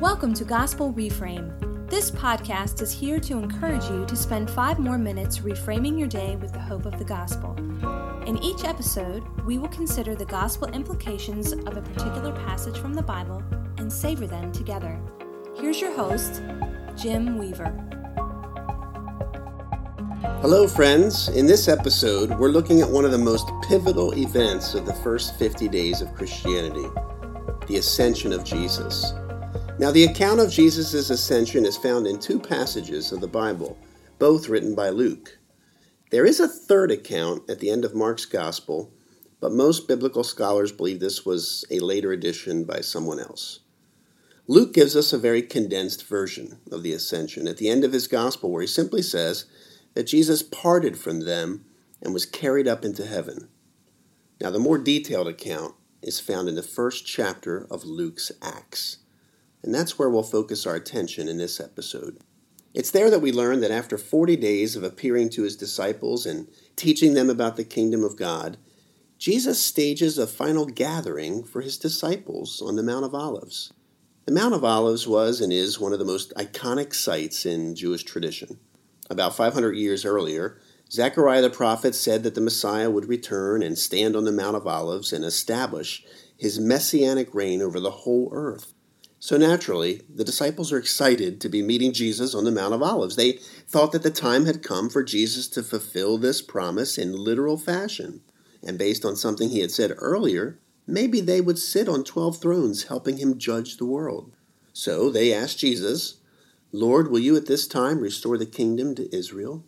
Welcome to Gospel Reframe. This podcast is here to encourage you to spend five more minutes reframing your day with the hope of the gospel. In each episode, we will consider the gospel implications of a particular passage from the Bible and savor them together. Here's your host, Jim Weaver. Hello, friends. In this episode, we're looking at one of the most pivotal events of the first 50 days of Christianity the ascension of Jesus. Now, the account of Jesus' ascension is found in two passages of the Bible, both written by Luke. There is a third account at the end of Mark's Gospel, but most biblical scholars believe this was a later addition by someone else. Luke gives us a very condensed version of the ascension at the end of his Gospel, where he simply says that Jesus parted from them and was carried up into heaven. Now, the more detailed account is found in the first chapter of Luke's Acts. And that's where we'll focus our attention in this episode. It's there that we learn that after 40 days of appearing to his disciples and teaching them about the kingdom of God, Jesus stages a final gathering for his disciples on the Mount of Olives. The Mount of Olives was and is one of the most iconic sites in Jewish tradition. About 500 years earlier, Zechariah the prophet said that the Messiah would return and stand on the Mount of Olives and establish his messianic reign over the whole earth. So naturally, the disciples are excited to be meeting Jesus on the Mount of Olives. They thought that the time had come for Jesus to fulfill this promise in literal fashion. And based on something he had said earlier, maybe they would sit on 12 thrones helping him judge the world. So they asked Jesus, Lord, will you at this time restore the kingdom to Israel?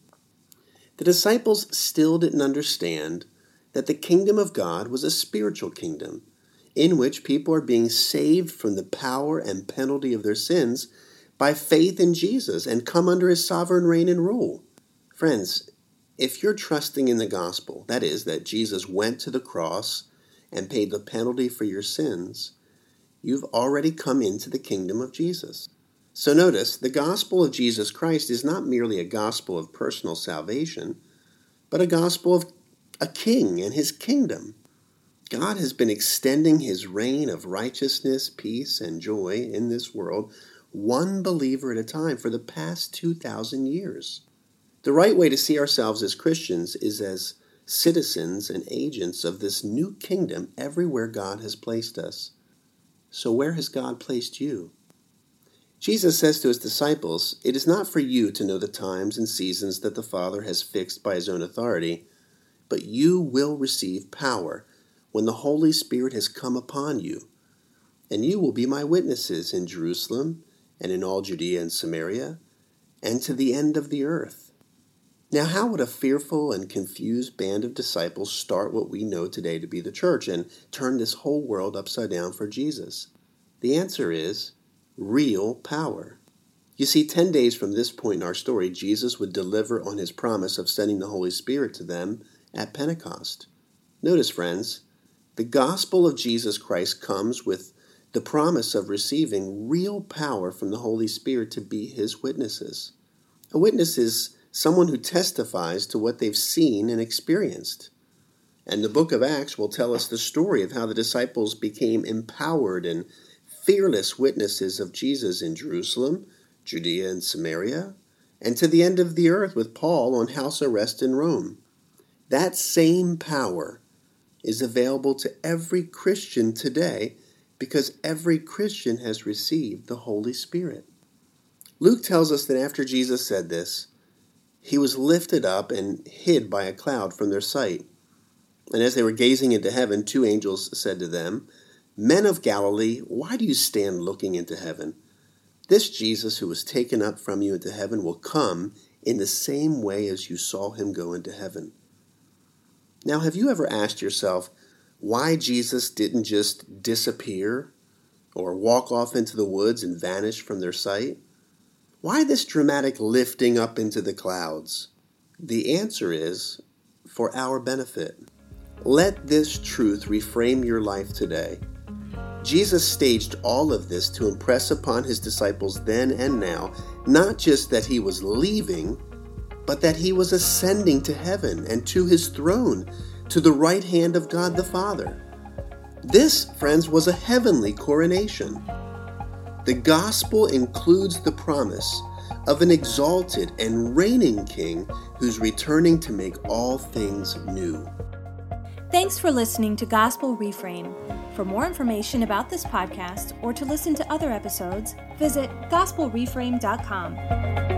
The disciples still didn't understand that the kingdom of God was a spiritual kingdom in which people are being saved from the power and penalty of their sins by faith in Jesus and come under his sovereign reign and rule. Friends, if you're trusting in the gospel, that is, that Jesus went to the cross and paid the penalty for your sins, you've already come into the kingdom of Jesus. So notice, the gospel of Jesus Christ is not merely a gospel of personal salvation, but a gospel of a king and his kingdom. God has been extending his reign of righteousness, peace, and joy in this world, one believer at a time, for the past 2,000 years. The right way to see ourselves as Christians is as citizens and agents of this new kingdom everywhere God has placed us. So, where has God placed you? Jesus says to his disciples, It is not for you to know the times and seasons that the Father has fixed by his own authority, but you will receive power when the Holy Spirit has come upon you. And you will be my witnesses in Jerusalem and in all Judea and Samaria and to the end of the earth. Now, how would a fearful and confused band of disciples start what we know today to be the church and turn this whole world upside down for Jesus? The answer is real power. You see, 10 days from this point in our story, Jesus would deliver on his promise of sending the Holy Spirit to them at Pentecost. Notice, friends, the gospel of Jesus Christ comes with the promise of receiving real power from the Holy Spirit to be his witnesses. A witness is someone who testifies to what they've seen and experienced. And the book of Acts will tell us the story of how the disciples became empowered and fearless witnesses of Jesus in Jerusalem, Judea, and Samaria, and to the end of the earth with Paul on house arrest in Rome. That same power is available to every Christian today because every Christian has received the Holy Spirit. Luke tells us that after Jesus said this, he was lifted up and hid by a cloud from their sight. And as they were gazing into heaven, two angels said to them, Men of Galilee, why do you stand looking into heaven? This Jesus who was taken up from you into heaven will come in the same way as you saw him go into heaven. Now, have you ever asked yourself why Jesus didn't just disappear or walk off into the woods and vanish from their sight? Why this dramatic lifting up into the clouds? The answer is for our benefit. Let this truth reframe your life today. Jesus staged all of this to impress upon his disciples then and now not just that he was leaving, but that he was ascending to heaven and to his throne, to the right hand of God the Father. This, friends, was a heavenly coronation. The gospel includes the promise of an exalted and reigning king who's returning to make all things new. Thanks for listening to Gospel Reframe. For more information about this podcast or to listen to other episodes, visit gospelreframe.com.